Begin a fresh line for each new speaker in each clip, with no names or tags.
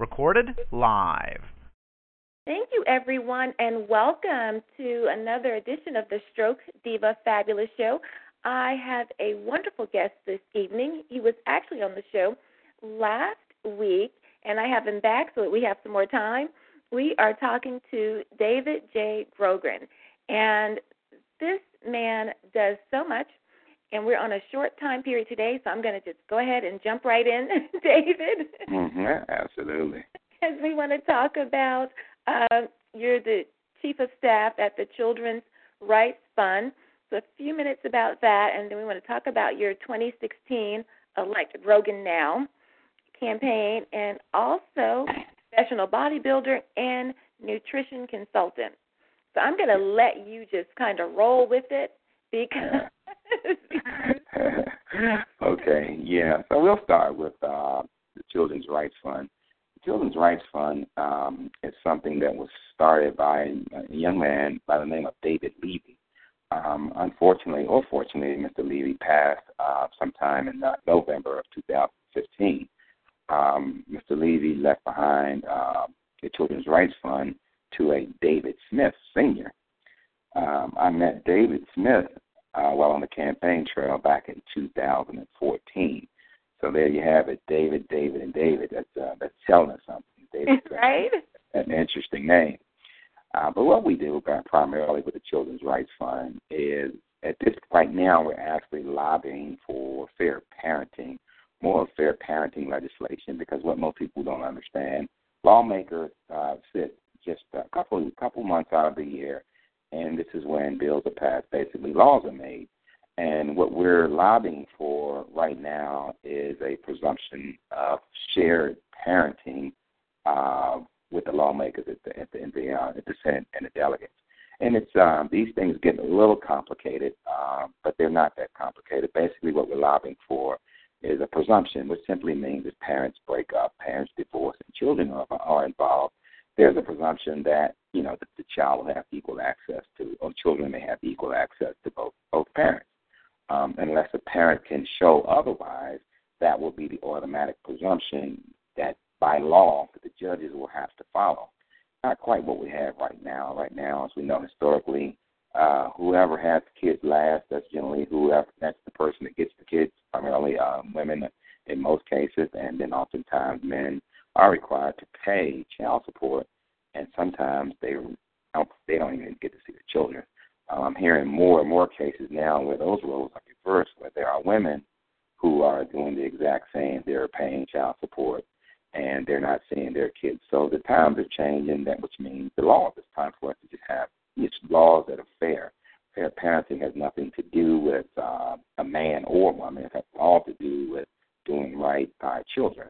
Recorded live.
Thank you, everyone, and welcome to another edition of the Stroke Diva Fabulous Show. I have a wonderful guest this evening. He was actually on the show last week, and I have him back so that we have some more time. We are talking to David J. Grogan, and this man does so much, and we're on a short time period today, so I'm going to just go ahead and jump right in, David.
Mm-hmm, absolutely.
As we want to talk about, uh, you're the chief of staff at the Children's Rights Fund. So a few minutes about that, and then we want to talk about your 2016 Elect Grogan Now campaign, and also professional bodybuilder and nutrition consultant. So I'm going to let you just kind of roll with it because.
okay, yeah. So we'll start with uh, the Children's Rights Fund. The Children's Rights Fund um, is something that was started by a young man by the name of David Levy. Um, unfortunately, or fortunately, Mr. Levy passed uh, sometime in uh, November of 2015 um, Mr. Levy left behind uh, the Children's Rights Fund to a David Smith Sr. Um, I met David Smith uh, while on the campaign trail back in 2014. So there you have it, David, David, and David. That's uh, that's telling us something. David,
right?
An interesting name. Uh, but what we do primarily with the Children's Rights Fund is at this right now we're actually lobbying for fair parenting more fair parenting legislation because what most people don't understand, lawmakers uh, sit just a couple couple months out of the year, and this is when bills are passed. Basically, laws are made, and what we're lobbying for right now is a presumption of shared parenting uh, with the lawmakers at the at the, at the, uh, at the Senate and the delegates. And it's um, these things get a little complicated, uh, but they're not that complicated. Basically, what we're lobbying for is a presumption, which simply means if parents break up, parents divorce, and children are, are involved, there's a presumption that you know the, the child will have equal access to, or children may have equal access to both both parents. Um, unless a parent can show otherwise, that will be the automatic presumption that by law that the judges will have to follow. Not quite what we have right now. Right now, as we know historically, uh, whoever has kids last, that's generally whoever that's the person that gets the kids, primarily um, women in most cases, and then oftentimes men are required to pay child support, and sometimes they don't, they don't even get to see the children. Um, I'm hearing more and more cases now where those roles are reversed, where there are women who are doing the exact same. They're paying child support and they're not seeing their kids. So the times are changing, that which means the law. It's time for us to just have it's laws that are fair. Fair parenting has nothing to do with uh, a man or a woman. It has all to do with doing right by children.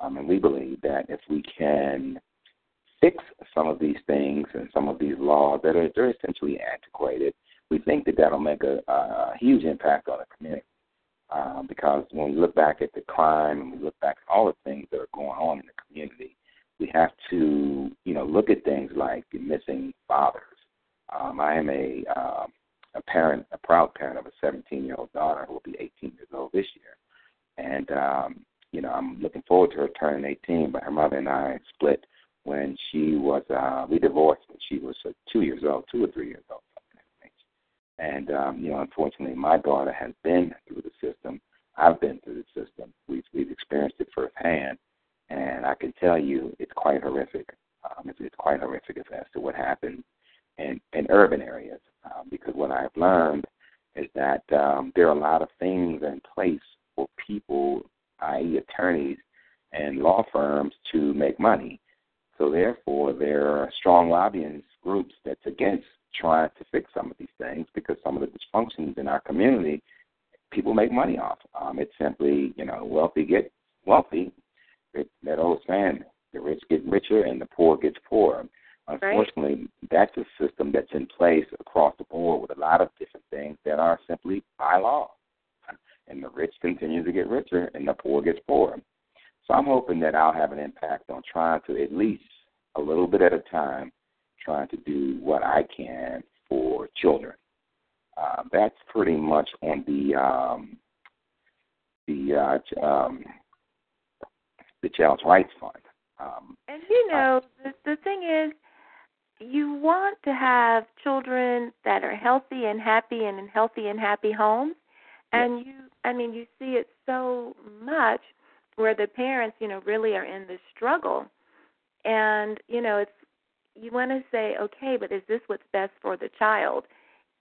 Um, and we believe that if we can fix some of these things and some of these laws that are they're essentially antiquated, we think that that'll make a, a huge impact on the community. Uh, because when we look back at the crime and we look back at all the things that are going on in the community, we have to, you know, look at things like the missing fathers, um, I am a um, a parent, a proud parent of a 17 year old daughter who will be 18 years old this year, and um, you know I'm looking forward to her turning 18. But her mother and I split when she was uh, we divorced when she was uh, two years old, two or three years old. And um, you know, unfortunately, my daughter has been through the system. I've been through the system. We've we've experienced it firsthand, and I can tell you it's quite horrific. Um, it's, it's quite horrific as to what happened in, in urban areas um, because what I've learned is that um, there are a lot of things in place for people, i.e., attorneys and law firms, to make money. So therefore, there are strong lobbying groups that's against trying to fix some of these things because some of the dysfunctions in our community, people make money off. Um, it's simply, you know, wealthy get wealthy. It, that old saying, the rich get richer and the poor gets poorer. Unfortunately, right. that's a system that's in place across the board with a lot of different things that are simply by law. And the rich continue to get richer and the poor gets poorer. So I'm hoping that I'll have an impact on trying to at least a little bit at a time, trying to do what I can for children. Uh, that's pretty much on the um, the uh, um, the Child's Rights Fund. Um,
and you know, the the thing is, you want to have children that are healthy and happy and in healthy and happy homes, and you, I mean, you see it so much where the parents, you know, really are in the struggle, and you know, it's you want to say, okay, but is this what's best for the child?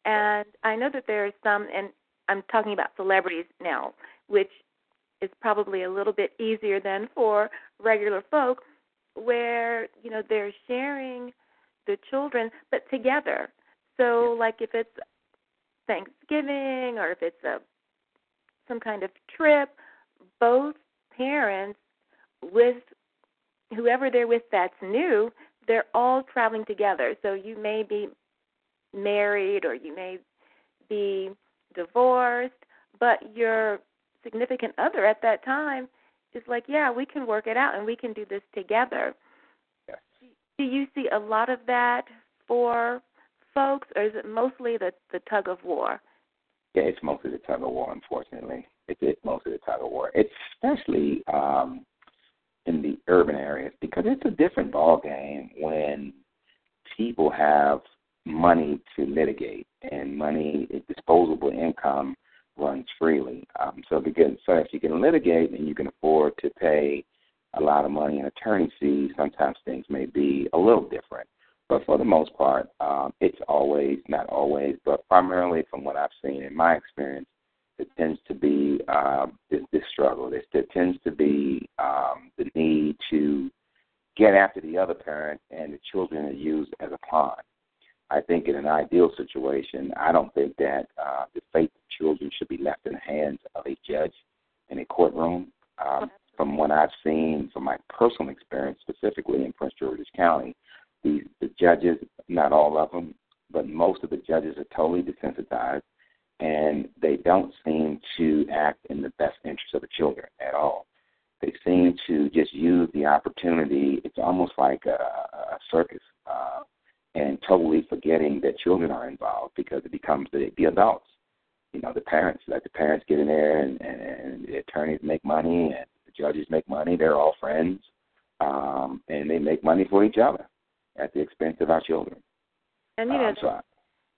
And I know that there are some, and I'm talking about celebrities now, which is probably a little bit easier than for regular folk, where you know they're sharing the children, but together. So, like if it's Thanksgiving or if it's a some kind of trip, both parents with whoever they're with that's new, they're all traveling together. So you may be married or you may be divorced, but your significant other at that time is like, yeah, we can work it out and we can do this together.
Yes.
Do you see a lot of that for folks, or is it mostly the the tug of war?
Yeah, it's mostly the tug of war. Unfortunately, it's, it's mostly the tug of war. Especially um, in the urban areas because it's a different ball game when people have money to litigate and money disposable income runs freely. Um, so because so if you can litigate and you can afford to pay a lot of money in attorney fees, sometimes things may be a little different. But for the most part, um, it's always not always, but primarily from what I've seen in my experience, it tends to be uh, this, this struggle. There, there tends to be um, the need to get after the other parent, and the children are used as a pawn. I think in an ideal situation, I don't think that uh, the fate of children should be left in the hands of a judge in a courtroom. Um, from what I've seen, from my personal experience, specifically in Prince George's County, the, the judges, not all of them, but most of the judges are totally desensitized, and they don't seem to act in the best interest of the children at all. They seem to just use the opportunity. It's almost like a, a circus. Uh, and totally forgetting that children are involved because it becomes the, the adults. You know, the parents, let the parents get in there and, and, and the attorneys make money and the judges make money. They're all friends. Um, and they make money for each other at the expense of our children.
And you know,
um, so I,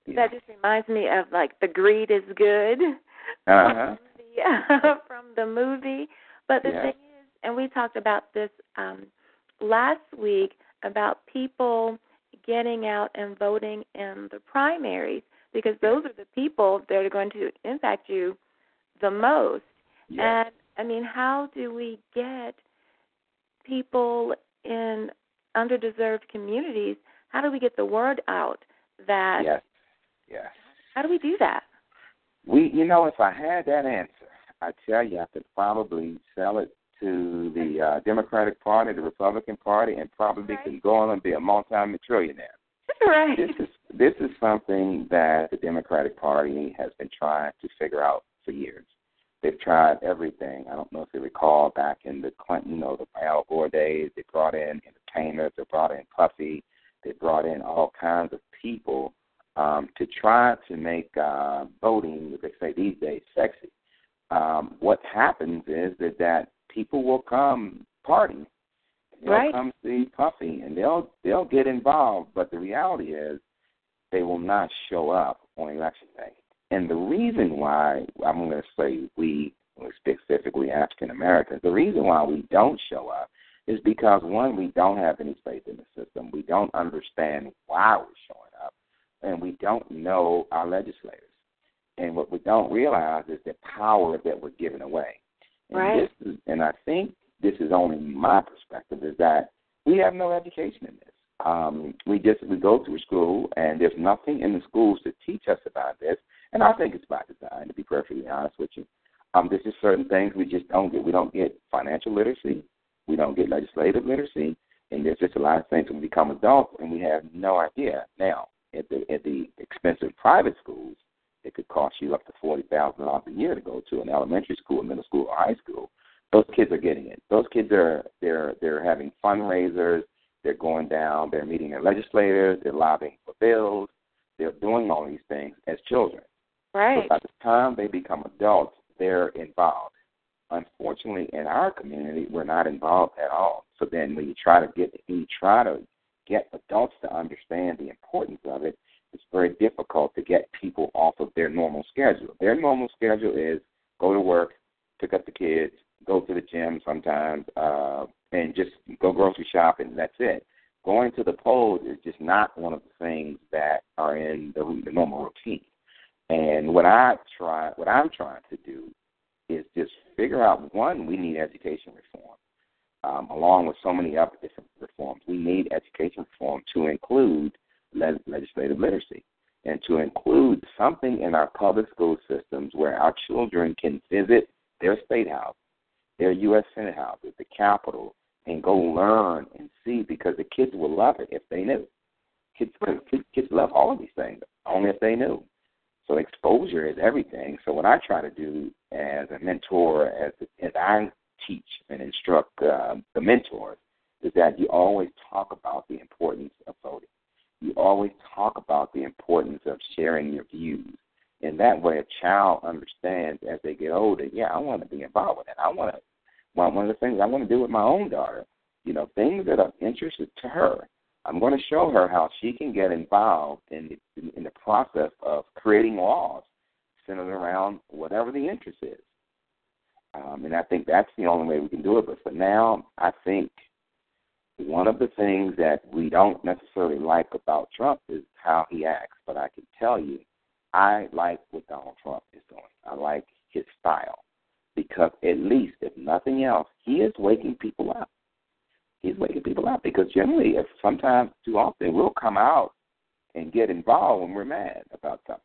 yeah. that just reminds me of like the greed is good
uh-huh.
from, the, from the movie. But the
yeah.
thing is, and we talked about this um, last week about people getting out and voting in the primaries because those are the people that are going to impact you the most.
Yes.
And I mean, how do we get people in underdeserved communities? How do we get the word out that?
Yes. Yes.
How do we do that?
We, you know, if I had that answer, I tell you, I could probably sell it to the uh, Democratic Party, the Republican Party, and probably
right.
can go on and be a multi-trillionaire.
Right.
This is this is something that the Democratic Party has been trying to figure out for years. They've tried everything. I don't know if you recall back in the Clinton or the Al Gore days, they brought in entertainers, they brought in Puffy, they brought in all kinds of people um, to try to make uh, voting, as they say these days, sexy. Um, what happens is that, that people will come party. They'll
right.
come see Puffy and they'll they'll get involved, but the reality is they will not show up on election day. And the reason why I'm going to say we, specifically African Americans, the reason why we don't show up is because one, we don't have any faith in the system. We don't understand why we're showing up, and we don't know our legislators. And what we don't realize is the power that we're giving away. And
right.
This is, and I think this is only my perspective is that we have no education in this. Um, we just we go through school, and there's nothing in the schools to teach us about this, And I think it's by design, to be perfectly honest with you. Um, there's just certain things we just don't get. We don't get financial literacy. We don't get legislative literacy. And there's just a lot of things when we become adults and we have no idea. Now, at the at the expensive private schools, it could cost you up to forty thousand dollars a year to go to an elementary school, middle school, or high school. Those kids are getting it. Those kids are they're they're having fundraisers. They're going down. They're meeting their legislators. They're lobbying for bills. They're doing all these things as children.
Right.
So by the time they become adults, they're involved. Unfortunately, in our community, we're not involved at all. So then, when you try to get, when you try to get adults to understand the importance of it, it's very difficult to get people off of their normal schedule. Their normal schedule is go to work, pick up the kids, go to the gym sometimes, uh, and just go grocery shopping. That's it. Going to the polls is just not one of the things that are in the, the normal routine. And what I try, what I'm trying to do, is just figure out one, we need education reform, um, along with so many other different reforms. We need education reform to include le- legislative literacy and to include something in our public school systems where our children can visit their state house, their U.S. Senate houses, the Capitol, and go learn and see because the kids will love it if they knew. Kids, kids love all of these things only if they knew. So exposure is everything. So what I try to do as a mentor, as as I teach and instruct uh, the mentors, is that you always talk about the importance of voting. You always talk about the importance of sharing your views. In that way, a child understands as they get older. Yeah, I want to be involved with it. I want to. One one of the things I want to do with my own daughter, you know, things that are interested to her. I'm going to show her how she can get involved in the, in the process of creating laws centered around whatever the interest is. Um, and I think that's the only way we can do it. But for now, I think one of the things that we don't necessarily like about Trump is how he acts. But I can tell you, I like what Donald Trump is doing. I like his style because at least, if nothing else, he is waking people up he's waking people up because generally, if sometimes too often, we'll come out and get involved when we're mad about something.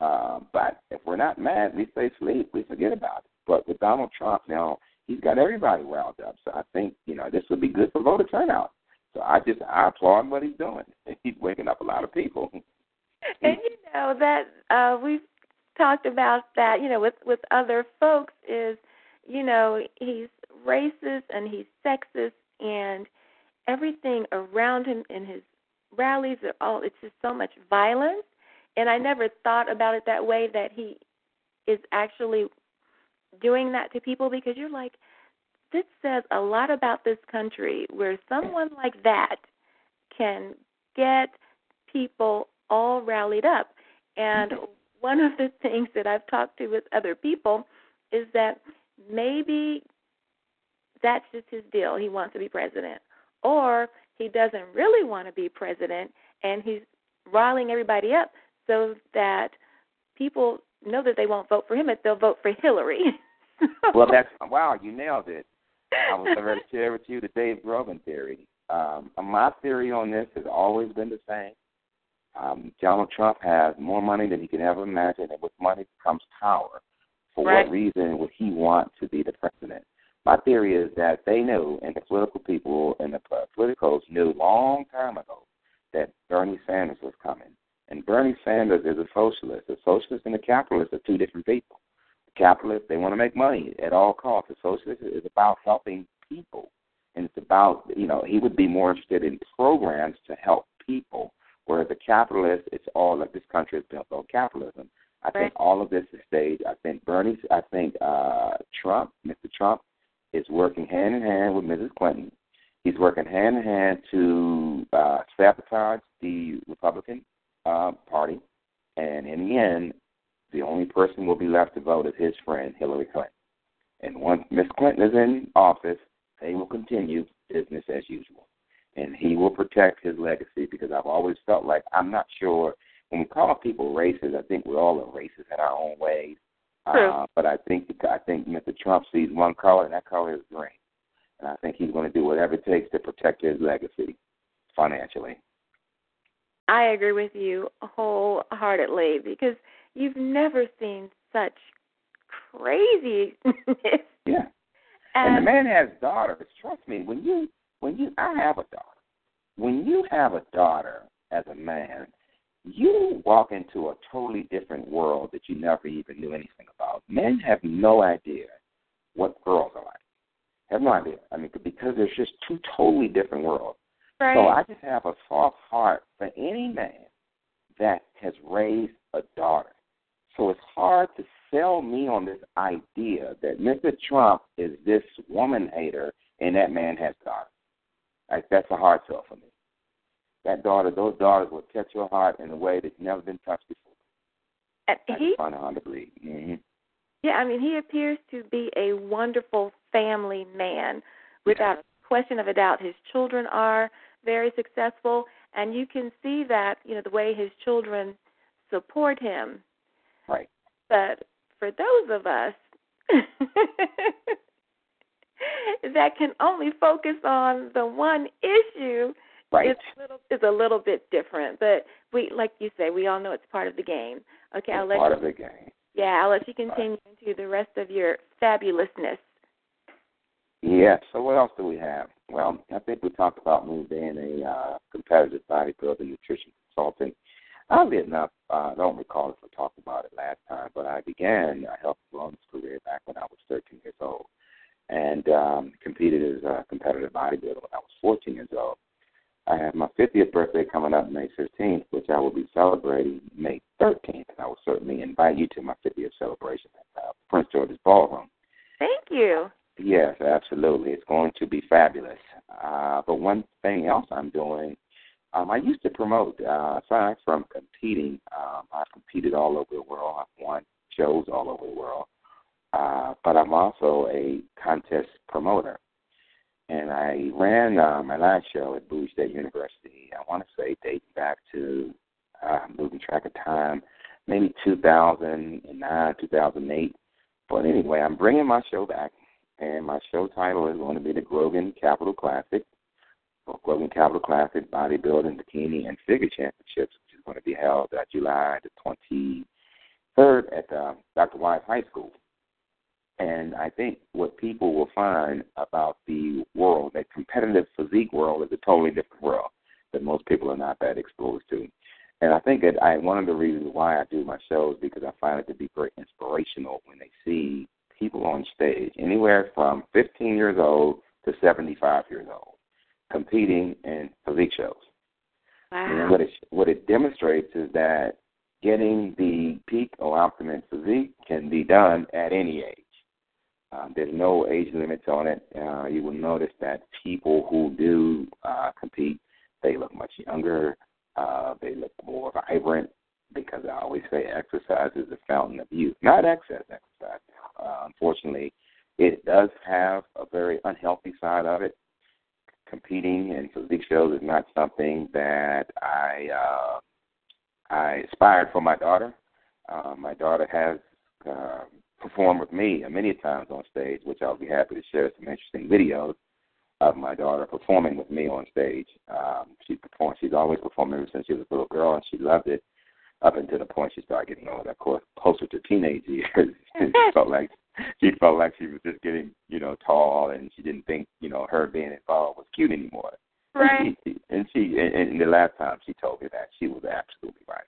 Uh, but if we're not mad, we stay asleep. We forget about it. But with Donald Trump now, he's got everybody riled up. So I think you know this would be good for voter turnout. So I just I applaud what he's doing. He's waking up a lot of people.
And you know that uh we've talked about that, you know, with with other folks is, you know, he's racist and he's sexist and everything around him in his rallies are all it's just so much violence. And I never thought about it that way that he is actually doing that to people because you're like this says a lot about this country where someone like that can get people all rallied up. And mm-hmm. one of the things that I've talked to with other people is that maybe that's just his deal. He wants to be president. Or he doesn't really want to be president and he's riling everybody up so that people know that they won't vote for him if they'll vote for Hillary.
well, that's wow, you nailed it. I was going to share with you the Dave Grogan theory. Um, my theory on this has always been the same. Um, Donald Trump has more money than he can ever imagine, and with money comes power. For
right.
what reason would he want to be the president? My theory is that they knew, and the political people and the politicals knew long time ago that Bernie Sanders was coming. And Bernie Sanders is a socialist. A socialist and a capitalist are two different people. The capitalist, they want to make money at all costs. The socialist is about helping people. And it's about, you know, he would be more interested in programs to help people. Whereas the capitalist, it's all that this country is built on capitalism. I
right.
think all of this is staged. I think Bernie, I think uh, Trump, Mr. Trump, is working hand in hand with Mrs. Clinton. He's working hand in hand to uh, sabotage the Republican uh, Party, and in the end, the only person will be left to vote is his friend Hillary Clinton. And once Miss Clinton is in office, they will continue business as usual, and he will protect his legacy because I've always felt like I'm not sure when we call people racist. I think we're all racist in our own ways.
True.
Uh, but I think I think Mr. Trump sees one color, and that color is green. And I think he's going to do whatever it takes to protect his legacy financially.
I agree with you wholeheartedly because you've never seen such crazy.
yeah. And, and the man has daughters. Trust me, when you when you I have a daughter. When you have a daughter as a man, you walk into a totally different world that you never even knew anything about. Men have no idea what girls are like. Have no idea. I mean, because there's just two totally different worlds.
Right.
So I just have a soft heart for any man that has raised a daughter. So it's hard to sell me on this idea that Mr. Trump is this woman hater and that man has daughters. Like that's a hard sell for me. That daughter, those daughters will touch your heart in a way that's never been touched before.
And
that's
he,
fun to believe. Mm-hmm.
Yeah, I mean, he appears to be a wonderful family man, without a question of a doubt. His children are very successful, and you can see that you know the way his children support him.
Right.
But for those of us that can only focus on the one issue,
right.
it's a little it's a little bit different. But we, like you say, we all know it's part of the game. Okay,
it's
I'll let
part
you,
of the game.
Yeah, I'll let you continue right. into the rest of your fabulousness.
Yeah. So what else do we have? Well, I think we talked about me being a uh, competitive bodybuilder, nutrition consultant. Oddly enough, uh, I don't recall if we talked about it last time, but I began a health and wellness career back when I was 13 years old, and um, competed as a competitive bodybuilder when I was 14 years old. I have my 50th birthday coming up May 15th, which I will be celebrating May 13th. And I will certainly invite you to my 50th celebration at uh, Prince George's Ballroom.
Thank you.
Yes, absolutely. It's going to be fabulous. Uh, but one thing else I'm doing, um, I used to promote, uh, aside from competing, um, I've competed all over the world. I've won shows all over the world. Uh, but I'm also a contest promoter. And I ran uh, my last show at Bowie State University. I want to say dating back to uh, losing track of time, maybe 2009, 2008. But anyway, I'm bringing my show back, and my show title is going to be the Grogan Capital Classic, or Grogan Capital Classic Bodybuilding, Bikini, and Figure Championships, which is going to be held uh, July the 23rd at uh, Dr. Wise High School. And I think what people will find about the world, that competitive physique world, is a totally different world that most people are not that exposed to. And I think that I one of the reasons why I do my shows because I find it to be very inspirational when they see people on stage, anywhere from 15 years old to 75 years old, competing in physique shows.
Wow.
And what it what it demonstrates is that getting the peak or optimum physique can be done at any age. Um, there's no age limits on it. Uh, you will notice that people who do uh, compete, they look much younger. Uh, they look more vibrant because I always say exercise is a fountain of youth, not excess exercise. Uh, unfortunately, it does have a very unhealthy side of it. Competing in physique shows is not something that I uh, I aspired for my daughter. Uh, my daughter has uh, performed with me many times on stage, which I'll be happy to share some interesting videos of my daughter performing with me on stage. Um, she performed. She's always performed ever since she was a little girl, and she loved it up until the point she started getting older. Of course, closer to teenage years, she felt like she felt like she was just getting, you know, tall, and she didn't think, you know, her being involved was cute anymore.
Right.
And she, and she and, and the last time she told me that she was absolutely right.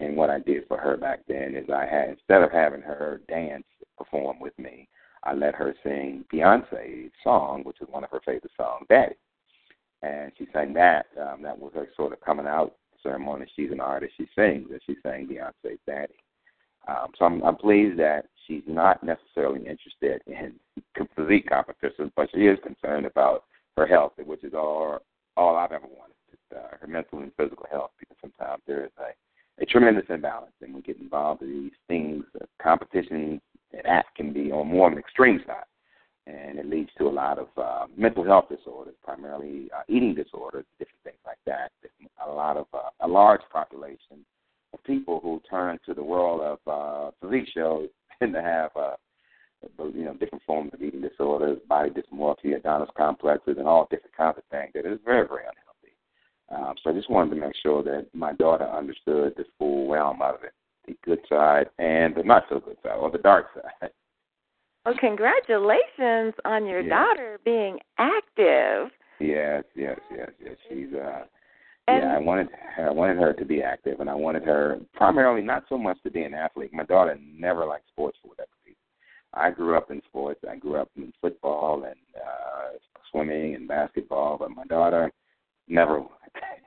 And what I did for her back then is I had instead of having her dance perform with me, I let her sing Beyonce's song, which is one of her favorite songs, Daddy. And she sang that. Um, that was her sort of coming out ceremony. She's an artist. She sings, and she sang Beyonce's Daddy. Um, so I'm, I'm pleased that she's not necessarily interested in physique competitions, but she is concerned about her health, which is all all I've ever wanted. Uh, her mental and physical health, because sometimes there is a, a tremendous imbalance, and we get involved in these things, uh, competitions, that can be on more of an extreme side, and it leads to a lot of uh, mental health disorders, primarily uh, eating disorders, different things like that. A lot of uh, a large population of people who turn to the world of uh, shows tend to have uh, you know different forms of eating disorders, body dysmorphia, Adonis complexes, and all different kinds of things that is very very unhealthy. Um, so I just wanted to make sure that my daughter understood the full realm of it the good side and the not so good side, or the dark side.
Well, congratulations on your
Yeah.
daughter being active.
Yes, yes, yes, yes. She's uh
And-
yeah, I wanted I wanted her to be active and I wanted her primarily not so much to be an athlete. My daughter never liked sports for whatever reason. I grew up in sports. I grew up in football and uh swimming and basketball, but my daughter never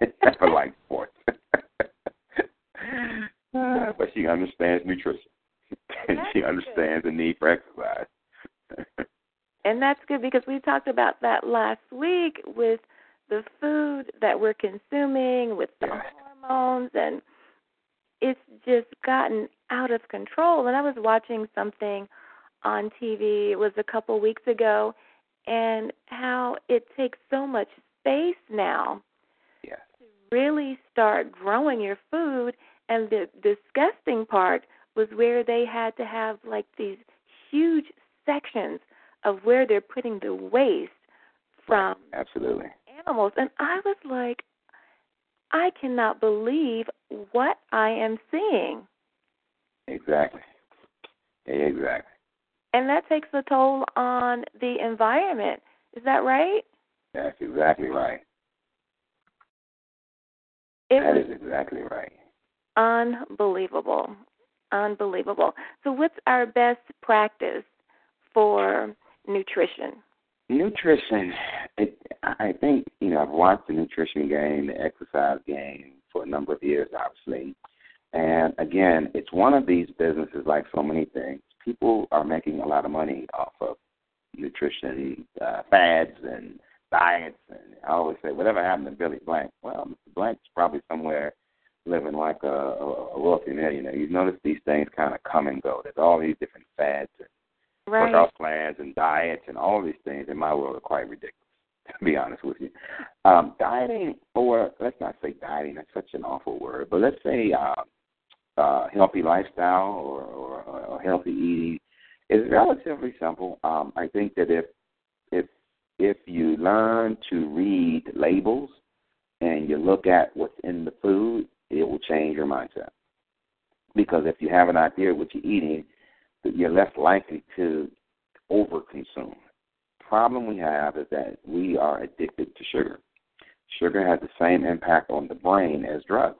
never liked sports. But she understands nutrition. and she understands the need for exercise.
And that's good because we talked about that last week with the food that we're consuming, with the
Yeah.
hormones, and it's just gotten out of control. And I was watching something on TV, it was a couple weeks ago, and how it takes so much space now
yes.
really start growing your food. And the disgusting part was where they had to have like these huge sections of where they're putting the waste from
Absolutely.
animals. And I was like, I cannot believe what I am seeing.
Exactly. Exactly.
And that takes a toll on the environment. Is that right?
That's exactly right.
It
That is exactly right.
unbelievable. Unbelievable. So, what's our best practice for nutrition?
Nutrition. It, I think you know I've watched the nutrition game, the exercise game for a number of years, obviously. And again, it's one of these businesses like so many things. People are making a lot of money off of nutrition uh, fads and diets. And I always say, whatever happened to Billy Blank? Well, Mr. Blank's probably somewhere living like a, a, a wealthy millionaire. You notice these things kind of come and go. There's all these different fads and
Right.
workout plans and diets and all these things in my world are quite ridiculous, to be honest with you. Um, dieting, or let's not say dieting, that's such an awful word, but let's say uh, uh, healthy lifestyle or, or, or healthy eating is relatively simple. Um, I think that if if you learn to read labels and you look at what's in the food, it will change your mindset. Because if you have an idea of what you're eating, you're less likely to overconsume. Problem we have is that we are addicted to sugar. Sugar has the same impact on the brain as drugs,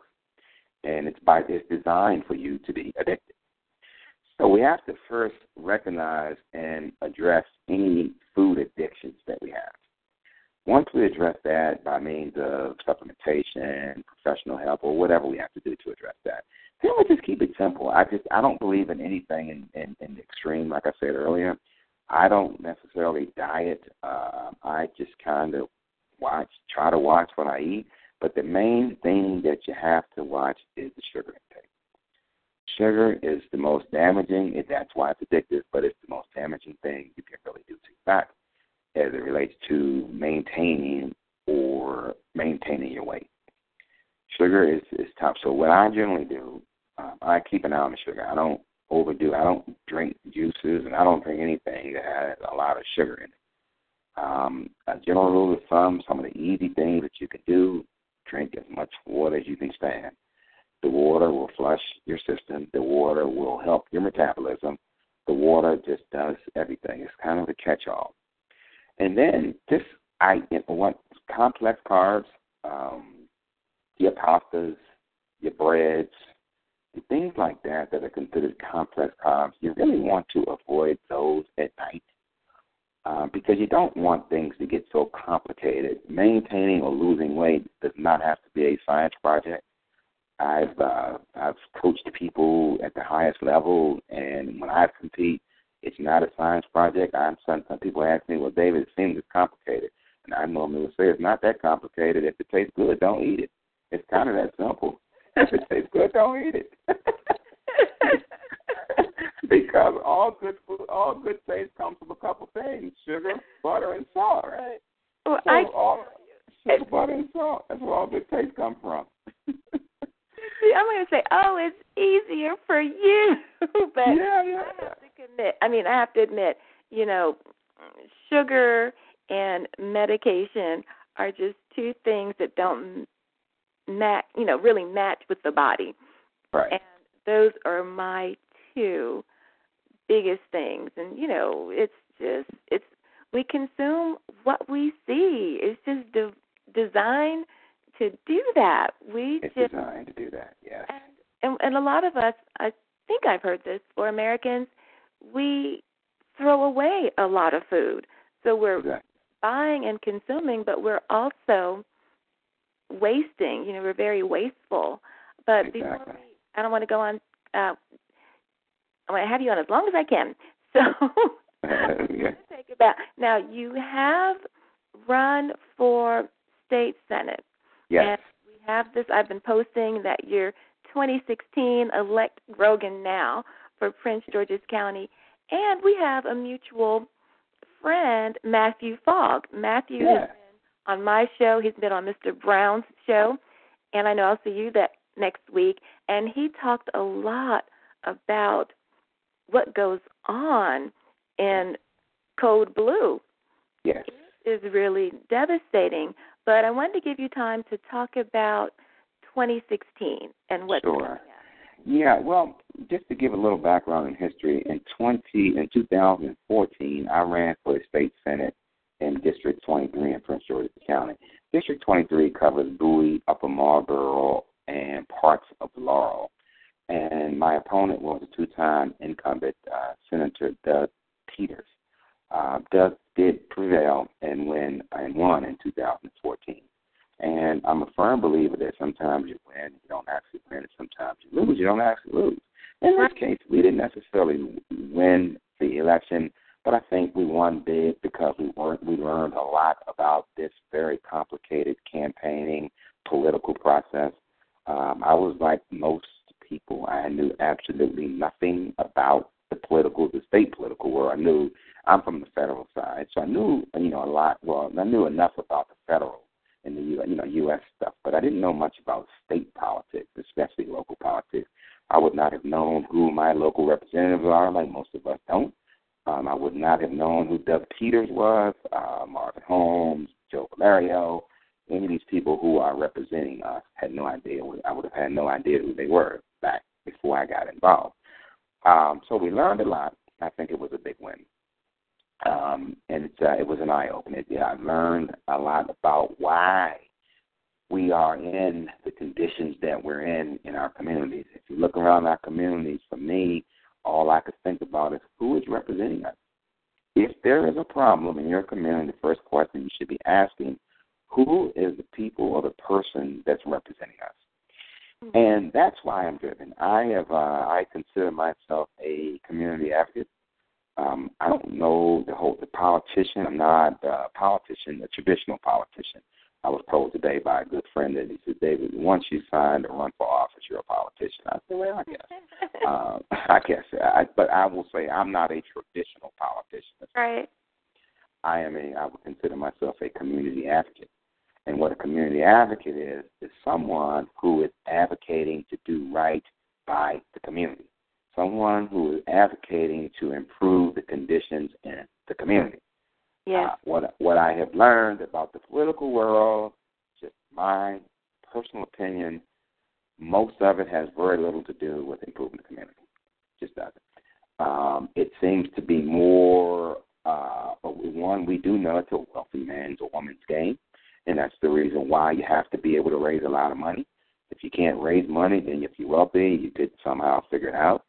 and it's by it's designed for you to be addicted. So we have to first recognize and address any food addictions that we have. Once we address that by means of supplementation, professional help, or whatever we have to do to address that, then we just keep it simple. I just I don't believe in anything in, in, in extreme, like I said earlier. I don't necessarily diet. Uh, I just kind of watch, try to watch what I eat. But the main thing that you have to watch is the sugar. Sugar is the most damaging. It, that's why it's addictive, but it's the most damaging thing you can really do to your body as it relates to maintaining or maintaining your weight. Sugar is is top. So what I generally do, um, I keep an eye on the sugar. I don't overdo. I don't drink juices, and I don't drink anything that has a lot of sugar in it. Um, a general rule of thumb: some of the easy things that you can do, drink as much water as you can stand. The water will flush your system. The water will help your metabolism. The water just does everything. It's kind of a catch-all. And then just I want complex carbs, um, your pastas, your breads, things like that that are considered complex carbs. You really want to avoid those at night uh, because you don't want things to get so complicated. Maintaining or losing weight does not have to be a science project. I've uh, I've coached people at the highest level, and when I compete, it's not a science project. I'm some, some people ask me, "Well, David, it seems complicated," and I normally would say it's not that complicated. If it tastes good, don't eat it. It's kind of that simple. If it tastes good, don't eat it. because all good food, all good taste comes from a couple things: sugar, butter, and salt. Right?
Well,
So
I
all sugar, butter, and salt. That's where all good taste come from.
see. I'm going to say, oh, it's easier for you, but
yeah, yeah.
I have to commit. I mean, I have to admit, you know, sugar and medication are just two things that don't match. You know, really match with the body.
Right.
And those are my two biggest things. And you know, it's just it's we consume what we see. It's just de- designed to do that. We
it's
just
designed to do that. Yes.
and, and and a lot of us, I think I've heard this for Americans, we throw away a lot of food. So we're
Exactly.
buying and consuming, but we're also wasting. You know, we're very wasteful. But before we, I don't want to go on. Uh, I want to have you on as long as I can. So
yeah.
take about now. You have run for state senate.
Yes.
And we have this. I've been posting that your 2016 elect Grogan now for Prince George's County, and we have a mutual friend, Matthew Fogg. Matthew
Yeah.
has been on my show. He's been on Mr. Brown's show, and I know I'll see you that next week. And he talked a lot about what goes on in Code Blue
Yes.
is really devastating. But I wanted to give you time to talk about 2016 and what's
Sure.
coming up.
Yeah, well, just to give a little background in history, in 20 in 2014, I ran for the state senate in District 23 in Prince George's County. District 23 covers Bowie, Upper Marlboro, and parts of Laurel. And my opponent was a two-time incumbent uh, Senator Doug Peters. Uh, Doug did prevail and win and won in 2014. And I'm a firm believer that sometimes you win, you don't actually win, and sometimes you lose, you don't actually lose. In this case, we didn't necessarily win the election, but I think we won big because we weren't, we learned a lot about this very complicated campaigning political process. Um, I was like most people; I knew absolutely nothing about the political, the state political world. I knew I'm from the federal side, so I knew you know a lot. Well, I knew enough about the federal in the you know U.S. stuff, but I didn't know much about state politics, especially local politics. I would not have known who my local representatives are, like most of us don't. Um, I would not have known who Doug Peters was, uh, Marvin Holmes, Joe Vallario, any of these people who are representing us. Had no idea. I would have had no idea who they were back before I got involved. Um, so we learned a lot. I think it was a big win um, and it's, uh, it was an eye opener. Yeah, I learned a lot about why we are in the conditions that we're in in our communities. If you look around our communities, for me, all I could think about is who is representing us. If there is a problem in your community, the first question you should be asking, who is the people or the person that's representing us? And that's why I'm driven. I have uh, I consider myself a community advocate. Um, I don't know the whole the politician. I'm not a politician, a traditional politician. I was told today by a good friend that he said, David, once you sign to run for office, you're a politician. I said, well, I guess. uh, I guess. I, but I will say I'm not a traditional politician.
Right.
I am a. I would consider myself a community advocate. And what a community advocate is is someone who is advocating to do right by the community someone who is advocating to improve the conditions in the community.
Yes.
Uh, what what I have learned about the political world, just my personal opinion, most of it has very little to do with improving the community. Just doesn't. Um, it seems to be more. Uh, one, we do know it's a wealthy man's or woman's game, and that's the reason why you have to be able to raise a lot of money. If you can't raise money, then if you're wealthy, you could somehow figure it out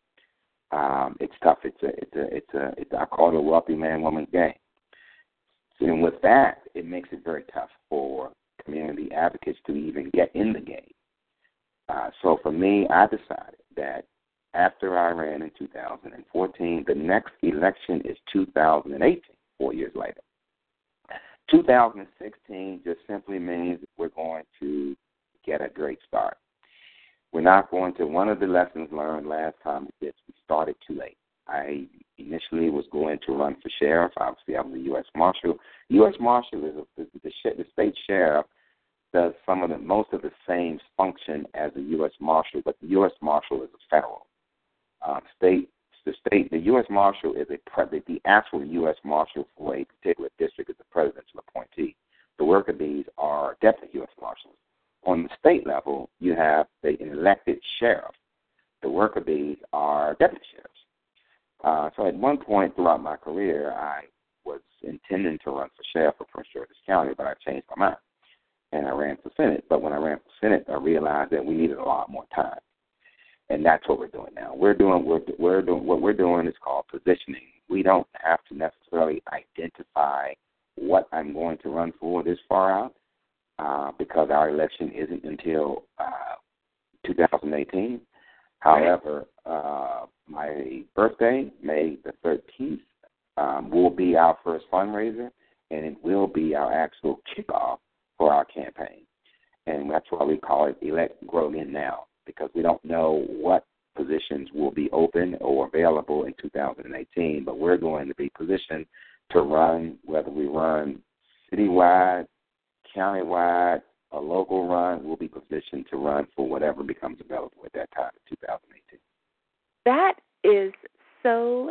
um, it's tough. It's a, it's a, it's a, it's, I call it a wealthy man woman's game. And with that, it makes it very tough for community advocates to even get in the game. Uh, so for me, I decided that after I ran in 2014, the next election is 2018, four years later. 2016 just simply means we're going to get a great start. We're not going to. One of the lessons learned last time is we started too late. I initially was going to run for sheriff. Obviously, I was a U.S. Marshal. U.S. Marshal is a, the, the, the state sheriff does some of the most of the same function as the U.S. Marshal, but the U.S. Marshal is a federal um, state. The state, the U.S. Marshal is a the actual U.S. Marshal for a particular district is the presidential appointee. The worker bees are deputy U.S. Marshals on the state level, you have the elected sheriff. the worker bees are deputy sheriffs. Uh, so at one point throughout my career, I was intending to run for sheriff of Prince George's County, but I changed my mind and I ran for Senate. But when I ran for Senate, I realized that we needed a lot more time, and that's what we're doing now. We're doing we're, we're doing what we're doing is called positioning. We don't have to necessarily identify what I'm going to run for this far out uh, because our election isn't until uh, 2018. However, uh, my birthday, May the 13th, um, will be our first fundraiser, and it will be our actual kickoff for our campaign. And that's why we call it Elect Grogan Now, because we don't know what positions will be open or available in 2018, but we're going to be positioned to run, whether we run citywide, countywide, a local run, we'll be positioned to run for whatever becomes available at that time in 2018.
That is so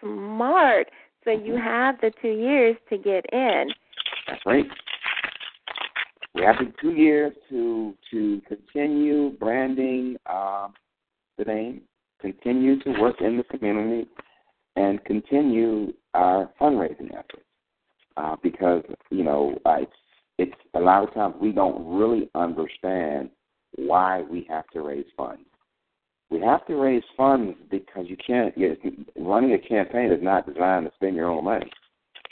smart. So you mm-hmm. have the two years to get in.
That's right. We have the two years to to continue branding um, the name, continue to work in the community, and continue our fundraising efforts. Uh, because you know uh, it's it's a lot of times we don't really understand why we have to raise funds. We have to raise funds because you can't. You, running a campaign is not designed to spend your own money.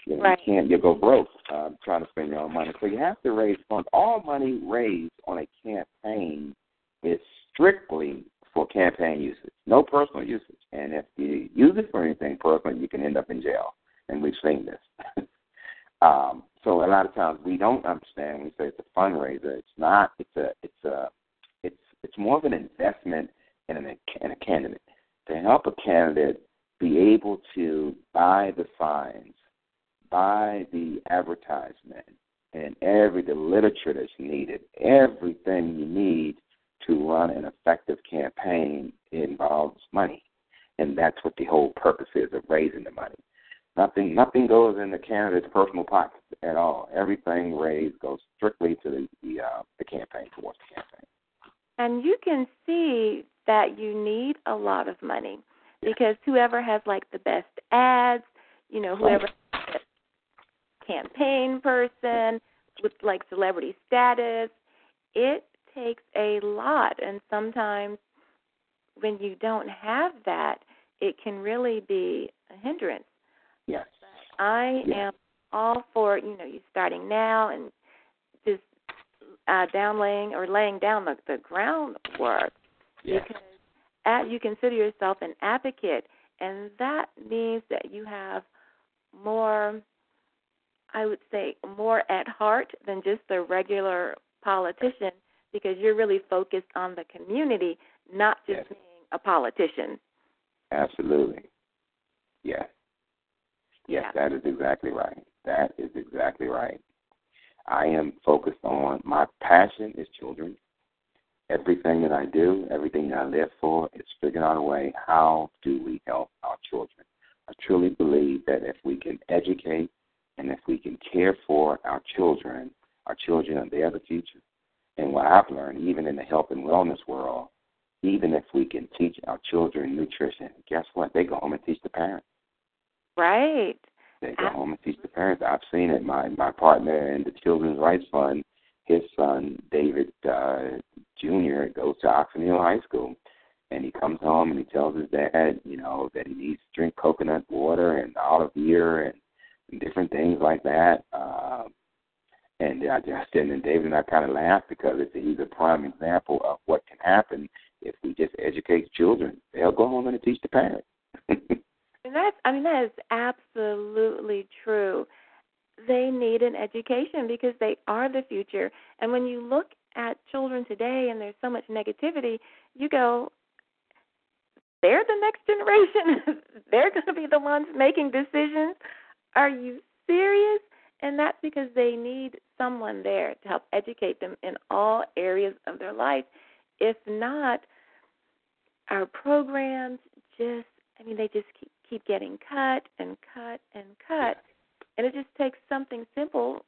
You, know,
right.
you can't. You go broke uh, trying to spend your own money. So you have to raise funds. All money raised on a campaign is strictly for campaign usage, no personal usage. And if you use it for anything personal, you can end up in jail. And we've seen this. um, so a lot of times we don't understand. We say it's a fundraiser. It's not. It's a. It's a. It's it's more of an investment in, an, in a candidate to help a candidate be able to buy the signs, buy the advertisement, and every the literature that's needed, everything you need to run an effective campaign involves money, and that's what the whole purpose is of raising the money. Nothing, nothing goes in the candidate's personal pockets at all. Everything raised goes strictly to the the, uh, the campaign towards the campaign.
And you can see that you need a lot of money because whoever has like the best ads, you know, whoever campaign person with like celebrity status, it takes a lot and sometimes when you don't have that, it can really be a hindrance.
Yes.
But I
yes.
am all for, you know, you starting now and just uh downlaying or laying down the, the groundwork
Yes.
because at, you consider yourself an advocate, and that means that you have more, I would say, more at heart than just a regular politician because you're really focused on the community, not just
yes.
being a politician.
Absolutely. Yes. Yes,
Yeah.
that is exactly right. That is exactly right. I am focused on my passion is children everything that I do, everything that I live for, is figuring out a way how do we help our children. I truly believe that if we can educate and if we can care for our children, our children they are the future. And what I've learned, even in the health and wellness world, even if we can teach our children nutrition, guess what? They go home and teach the parents.
Right.
They go home and teach the parents. I've seen it. My my partner in the Children's Rights Fund, his son David uh, Jr. goes to Oxon Hill High School, and he comes home and he tells his dad, you know, that he needs to drink coconut water and aloe vera and different things like that. Uh, and I just and David and I kind of laughed because it's, he's a prime example of what can happen if we just educate children. They'll go home and teach the parents.
And that's I mean that is absolutely true. They need an education because they are the future. And when you look at children today and there's so much negativity, you go they're the next generation. they're going to be the ones making decisions. Are you serious? And that's because they need someone there to help educate them in all areas of their life. If not, our programs just I mean they just keep keep getting cut and cut and cut. And it just takes something simple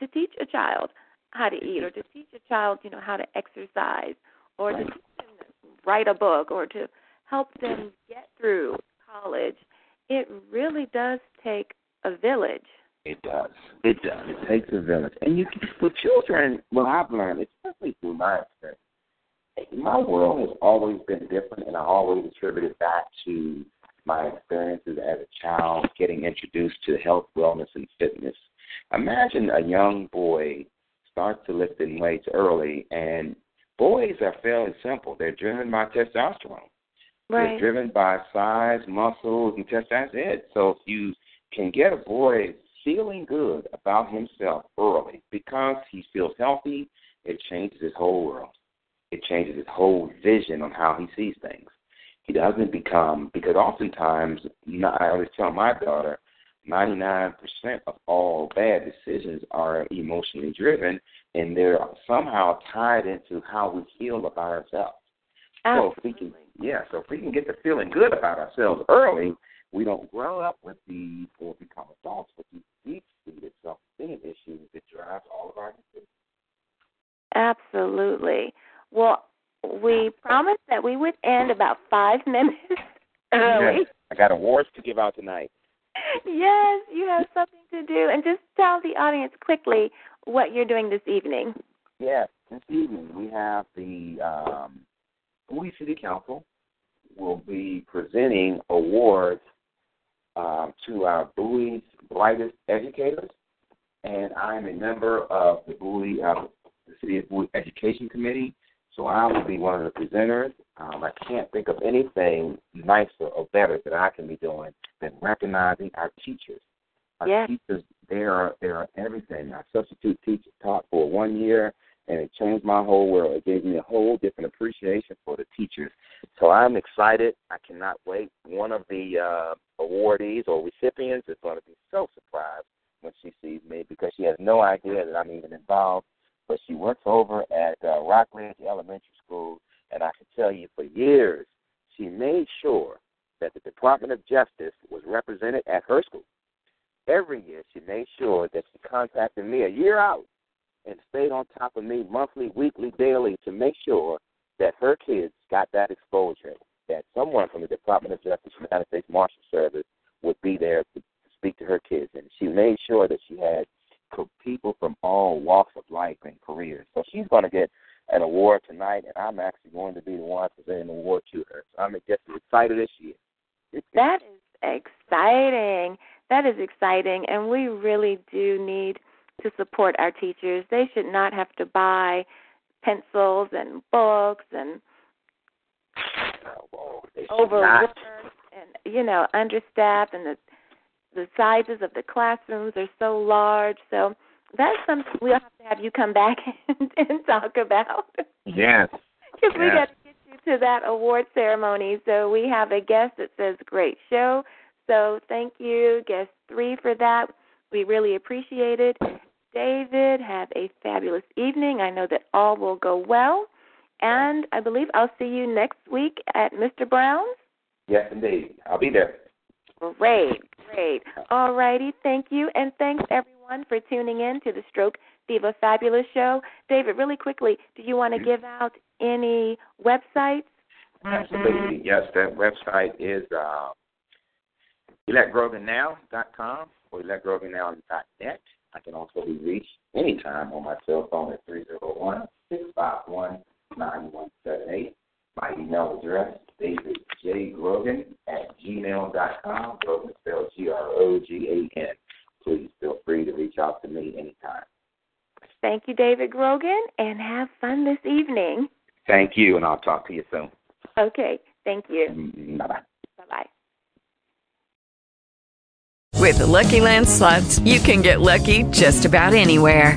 to teach a child how to eat or to teach a child, you know, how to exercise or to teach them write a book or to help them get through college, it really does take a village.
It does. It does. It takes a village. And you with children, what I've learned, especially through my experience, my world has always been different and I always attribute it back to my experiences as a child getting introduced to health, wellness and fitness. Imagine a young boy starts to lift in weights early and boys are fairly simple. They're driven by testosterone.
Right.
They're driven by size, muscles, and testosterone. That's it. So if you can get a boy feeling good about himself early because he feels healthy, it changes his whole world. It changes his whole vision on how he sees things. He doesn't become because oftentimes I always tell my daughter, ninety nine percent of all bad decisions are emotionally driven and they're somehow tied into how we feel about ourselves.
Absolutely.
So if we can yeah, so if we can get to feeling good about ourselves early, we don't grow up with these or become adults with these deep seated self esteem issues that drives all of our decisions.
Absolutely. Well, we promised that we would end about five minutes early.
Yes. I got awards to give out tonight.
Yes, you have something to do. And just tell the audience quickly what you're doing this evening.
Yes, this evening we have the um, Bowie City Council will be presenting awards to our Bowie's brightest educators, and I'm a member of the Bowie, uh, the City of Bowie Education Committee. So I will be one of the presenters. Um, I can't think of anything nicer or better that I can be doing than recognizing our teachers. Our
yes.
teachers, they are they are everything. Our substitute teacher taught for one year, and it changed my whole world. It gave me a whole different appreciation for the teachers. So I'm excited. I cannot wait. One of the uh, awardees or recipients is going to be so surprised when she sees me because she has no idea that I'm even involved. But she works over at uh, Rockledge Elementary School, and I can tell you for years she made sure that the Department of Justice was represented at her school. Every year she made sure that she contacted me a year out and stayed on top of me monthly, weekly, daily to make sure that her kids got that exposure, that someone from the Department of Justice, United States Marshal Service, would be there to speak to her kids. And she made sure that she had people from all walks of life and careers. So she's going to get an award tonight, and I'm actually going to be the one presenting the award to her. So I'm just as excited as she is.
That is exciting. That is exciting, and we really do need to support our teachers. They should not have to buy pencils and books and oh, overworked and you know understaffed, and the the sizes of the classrooms are so large. So that's something we'll have to have you come back and, and talk about.
Yes.
Because
yes.
we got to get you to that award ceremony. So we have a guest that says great show. So thank you, guest three, for that. We really appreciate it. David, have a fabulous evening. I know that all will go well. And I believe I'll see you next week at Mr. Brown's.
Yes, indeed. I'll be there.
Great, great. All righty, thank you. And thanks, everyone, for tuning in to the Stroke Diva Fabulous Show. David, really quickly, do you want to give out any websites?
Absolutely. Yes, that website is uh, electgrogannow.com or electgrogannow.net. I can also be reached anytime on my cell phone at 301 651 9178. My email address, David J. Grogan at gmail.com. Grogan spelled G R O G A N. Please feel free to reach out to me anytime.
Thank you, David Grogan, and have fun this evening.
Thank you, and I'll talk to you soon.
Okay, thank you. Mm-hmm.
Bye bye.
Bye bye.
With the Lucky Land slots, you can get lucky just about anywhere.